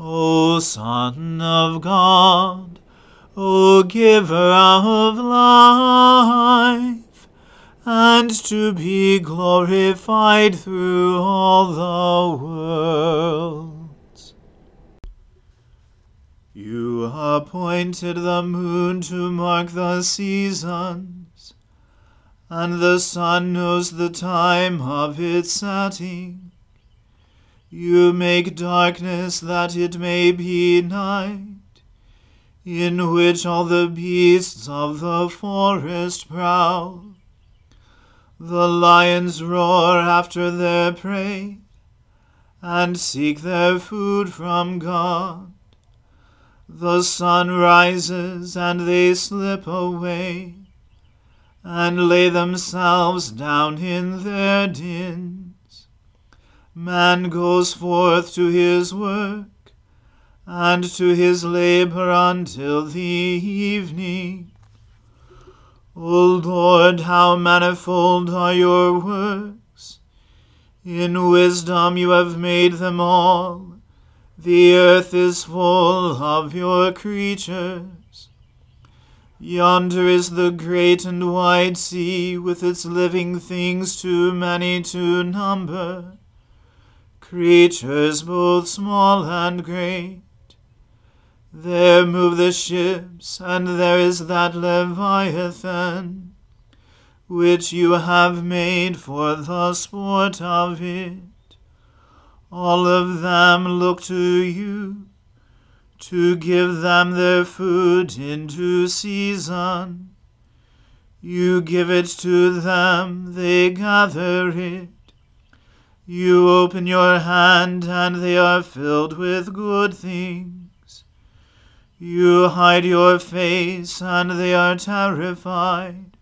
O Son of God, O Giver of life, and to be glorified through all the worlds. You appointed the moon to mark the seasons, and the sun knows the time of its setting. You make darkness that it may be night, in which all the beasts of the forest prowl. The lions roar after their prey, and seek their food from God. The sun rises, and they slip away, and lay themselves down in their din. Man goes forth to his work, and to his labor until the evening. O Lord, how manifold are your works! In wisdom you have made them all. The earth is full of your creatures. Yonder is the great and wide sea, with its living things too many to number creatures both small and great. There move the ships, and there is that Leviathan, which you have made for the sport of it. all of them look to you to give them their food into season. You give it to them, they gather it. You open your hand, and they are filled with good things. You hide your face, and they are terrified.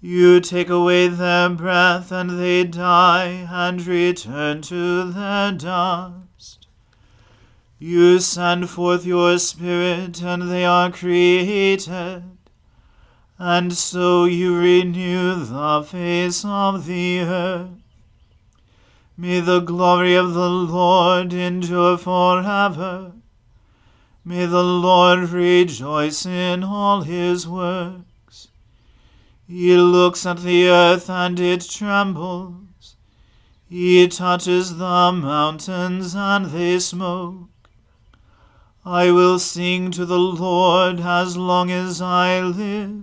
You take away their breath, and they die, and return to their dust. You send forth your Spirit, and they are created and so you renew the face of the earth. May the glory of the Lord endure forever. May the Lord rejoice in all his works. He looks at the earth and it trembles. He touches the mountains and they smoke. I will sing to the Lord as long as I live.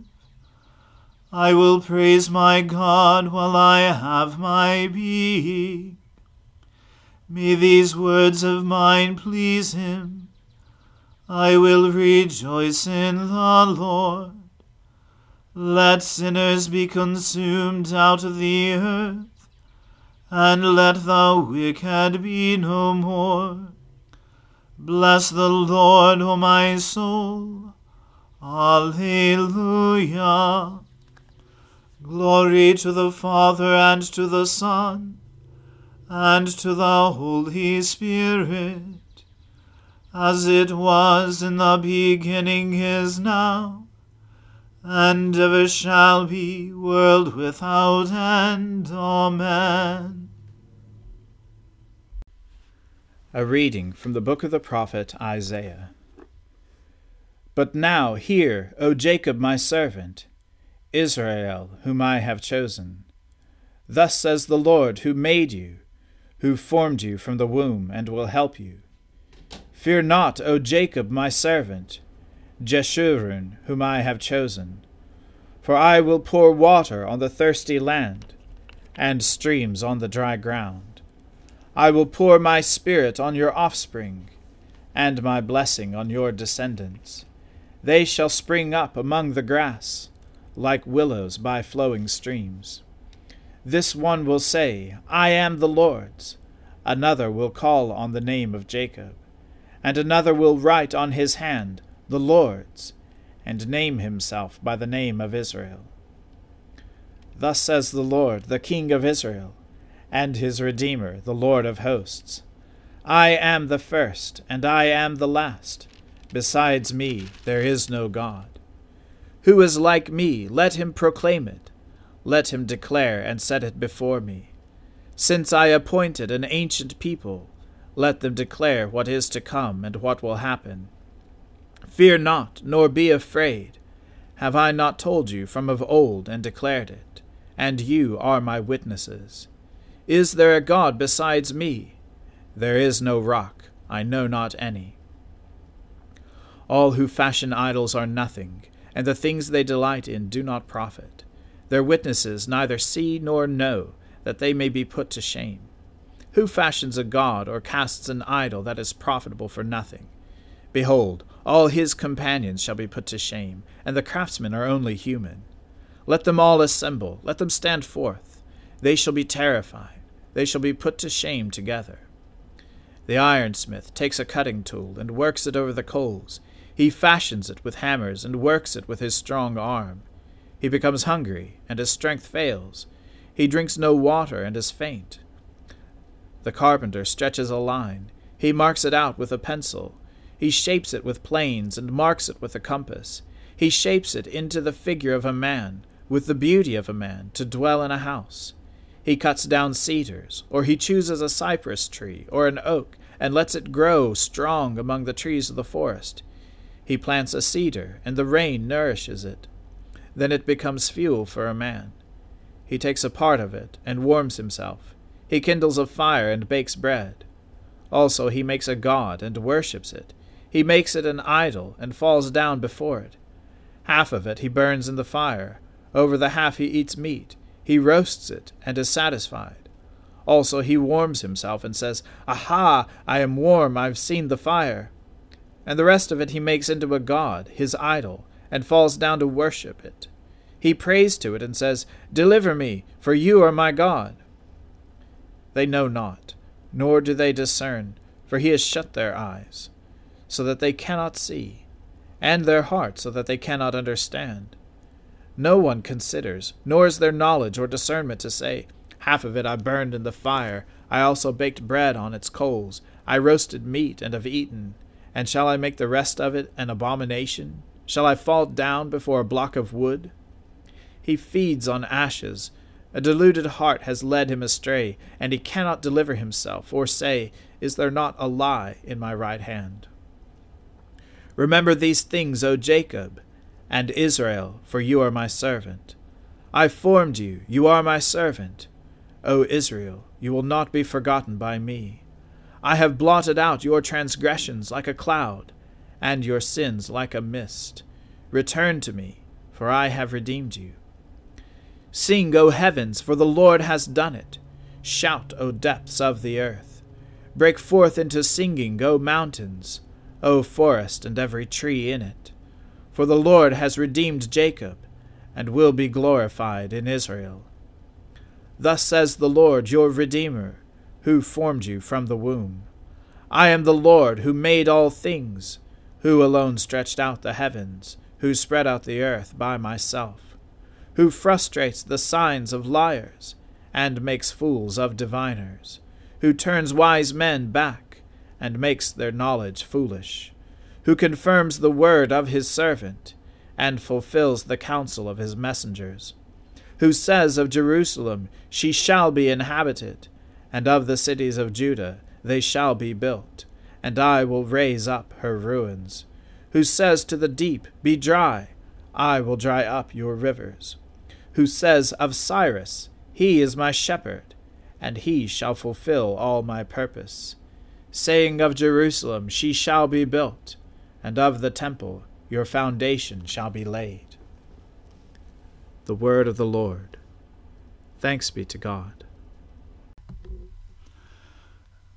I will praise my God while I have my being. May these words of mine please him. I will rejoice in the Lord. Let sinners be consumed out of the earth, and let the wicked be no more. Bless the Lord, O my soul. Alleluia. Glory to the Father and to the Son and to the Holy Spirit, as it was in the beginning is now, and ever shall be, world without end. Amen. A reading from the book of the prophet Isaiah. But now hear, O Jacob my servant, Israel, whom I have chosen. Thus says the Lord, who made you, who formed you from the womb, and will help you. Fear not, O Jacob, my servant, Jeshurun, whom I have chosen. For I will pour water on the thirsty land, and streams on the dry ground. I will pour my spirit on your offspring, and my blessing on your descendants. They shall spring up among the grass like willows by flowing streams. This one will say, I am the Lord's. Another will call on the name of Jacob. And another will write on his hand, The Lord's, and name himself by the name of Israel. Thus says the Lord, the King of Israel, and his Redeemer, the Lord of hosts I am the first, and I am the last. Besides me, there is no God. Who is like me? Let him proclaim it. Let him declare and set it before me. Since I appointed an ancient people, let them declare what is to come and what will happen. Fear not, nor be afraid. Have I not told you from of old and declared it? And you are my witnesses. Is there a God besides me? There is no rock, I know not any. All who fashion idols are nothing and the things they delight in do not profit. Their witnesses neither see nor know, that they may be put to shame. Who fashions a god or casts an idol that is profitable for nothing? Behold, all his companions shall be put to shame, and the craftsmen are only human. Let them all assemble, let them stand forth. They shall be terrified, they shall be put to shame together. The ironsmith takes a cutting tool and works it over the coals. He fashions it with hammers and works it with his strong arm. He becomes hungry, and his strength fails. He drinks no water and is faint. The carpenter stretches a line. He marks it out with a pencil. He shapes it with planes and marks it with a compass. He shapes it into the figure of a man, with the beauty of a man, to dwell in a house. He cuts down cedars, or he chooses a cypress tree or an oak, and lets it grow strong among the trees of the forest. He plants a cedar, and the rain nourishes it. Then it becomes fuel for a man. He takes a part of it, and warms himself. He kindles a fire and bakes bread. Also he makes a god, and worships it. He makes it an idol, and falls down before it. Half of it he burns in the fire. Over the half he eats meat. He roasts it, and is satisfied. Also, he warms himself and says, Aha, I am warm, I've seen the fire. And the rest of it he makes into a god, his idol, and falls down to worship it. He prays to it and says, Deliver me, for you are my God. They know not, nor do they discern, for he has shut their eyes, so that they cannot see, and their heart, so that they cannot understand. No one considers, nor is there knowledge or discernment to say, Half of it I burned in the fire, I also baked bread on its coals, I roasted meat and have eaten, and shall I make the rest of it an abomination? Shall I fall down before a block of wood? He feeds on ashes. A deluded heart has led him astray, and he cannot deliver himself, or say, Is there not a lie in my right hand? Remember these things, O Jacob, and Israel, for you are my servant. I formed you, you are my servant. O Israel, you will not be forgotten by me. I have blotted out your transgressions like a cloud, and your sins like a mist. Return to me, for I have redeemed you. Sing, O heavens, for the Lord has done it. Shout, O depths of the earth. Break forth into singing, O mountains, O forest and every tree in it. For the Lord has redeemed Jacob, and will be glorified in Israel. Thus says the Lord your Redeemer, who formed you from the womb. I am the Lord who made all things, who alone stretched out the heavens, who spread out the earth by myself, who frustrates the signs of liars, and makes fools of diviners, who turns wise men back, and makes their knowledge foolish who confirms the word of his servant, and fulfills the counsel of his messengers, who says of Jerusalem, She shall be inhabited, and of the cities of Judah, they shall be built, and I will raise up her ruins, who says to the deep, Be dry, I will dry up your rivers, who says of Cyrus, He is my shepherd, and he shall fulfill all my purpose, saying of Jerusalem, She shall be built, and of the temple your foundation shall be laid. The word of the Lord. Thanks be to God.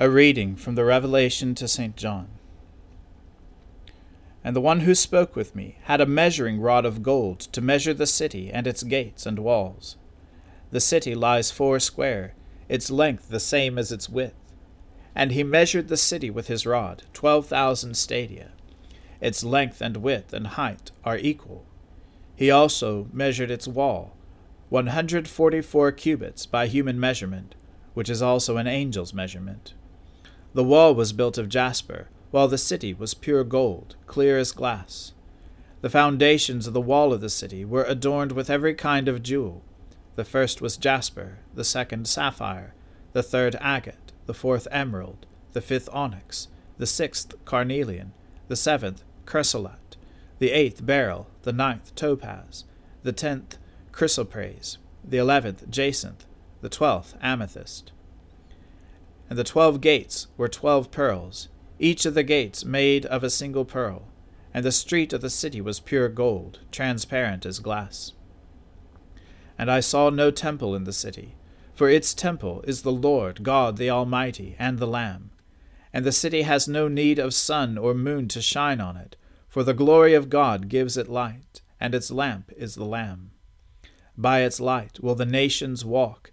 A reading from the Revelation to St. John. And the one who spoke with me had a measuring rod of gold to measure the city and its gates and walls. The city lies four square, its length the same as its width. And he measured the city with his rod, twelve thousand stadia. Its length and width and height are equal. He also measured its wall, one hundred forty four cubits by human measurement, which is also an angel's measurement. The wall was built of jasper, while the city was pure gold, clear as glass. The foundations of the wall of the city were adorned with every kind of jewel. The first was jasper, the second sapphire, the third agate, the fourth emerald, the fifth onyx, the sixth carnelian, the seventh chrysolite, the eighth beryl, the ninth topaz, the tenth chrysoprase, the eleventh jacinth, the twelfth amethyst. And the twelve gates were twelve pearls, each of the gates made of a single pearl, and the street of the city was pure gold, transparent as glass. And I saw no temple in the city, for its temple is the Lord God the Almighty and the Lamb. And the city has no need of sun or moon to shine on it, for the glory of God gives it light, and its lamp is the Lamb. By its light will the nations walk,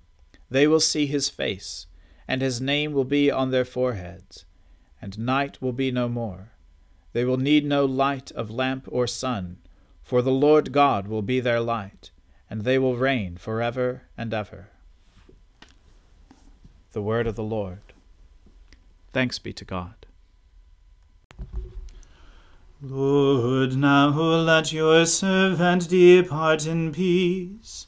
They will see his face, and his name will be on their foreheads, and night will be no more. They will need no light of lamp or sun for the Lord God will be their light, and they will reign for ever and ever. The Word of the Lord. Thanks be to God. Lord, now let your servant depart in peace,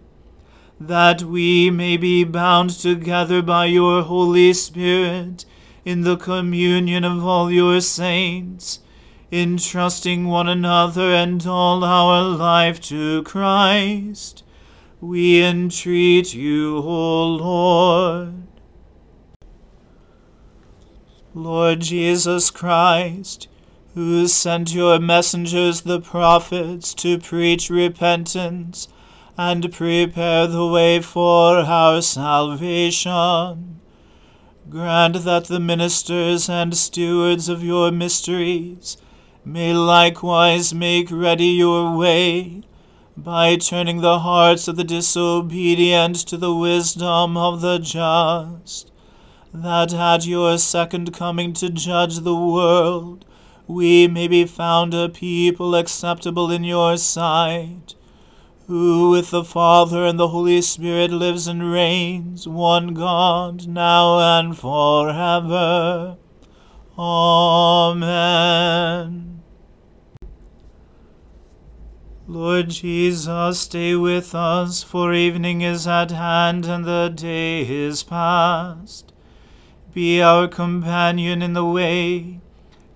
that we may be bound together by your Holy Spirit in the communion of all your saints, entrusting one another and all our life to Christ. We entreat you, O Lord. Lord Jesus Christ, who sent your messengers the prophets to preach repentance, and prepare the way for our salvation. Grant that the ministers and stewards of your mysteries may likewise make ready your way by turning the hearts of the disobedient to the wisdom of the just, that at your second coming to judge the world we may be found a people acceptable in your sight who with the Father and the Holy Spirit lives and reigns, one God, now and forever. Amen. Lord Jesus, stay with us, for evening is at hand and the day is past. Be our companion in the way,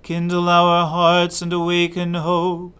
kindle our hearts and awaken hope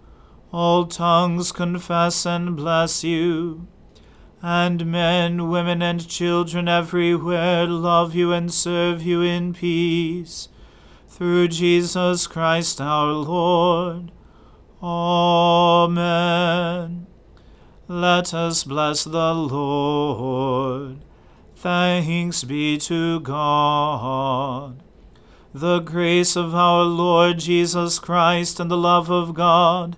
all tongues confess and bless you. And men, women, and children everywhere love you and serve you in peace. Through Jesus Christ our Lord. Amen. Let us bless the Lord. Thanks be to God. The grace of our Lord Jesus Christ and the love of God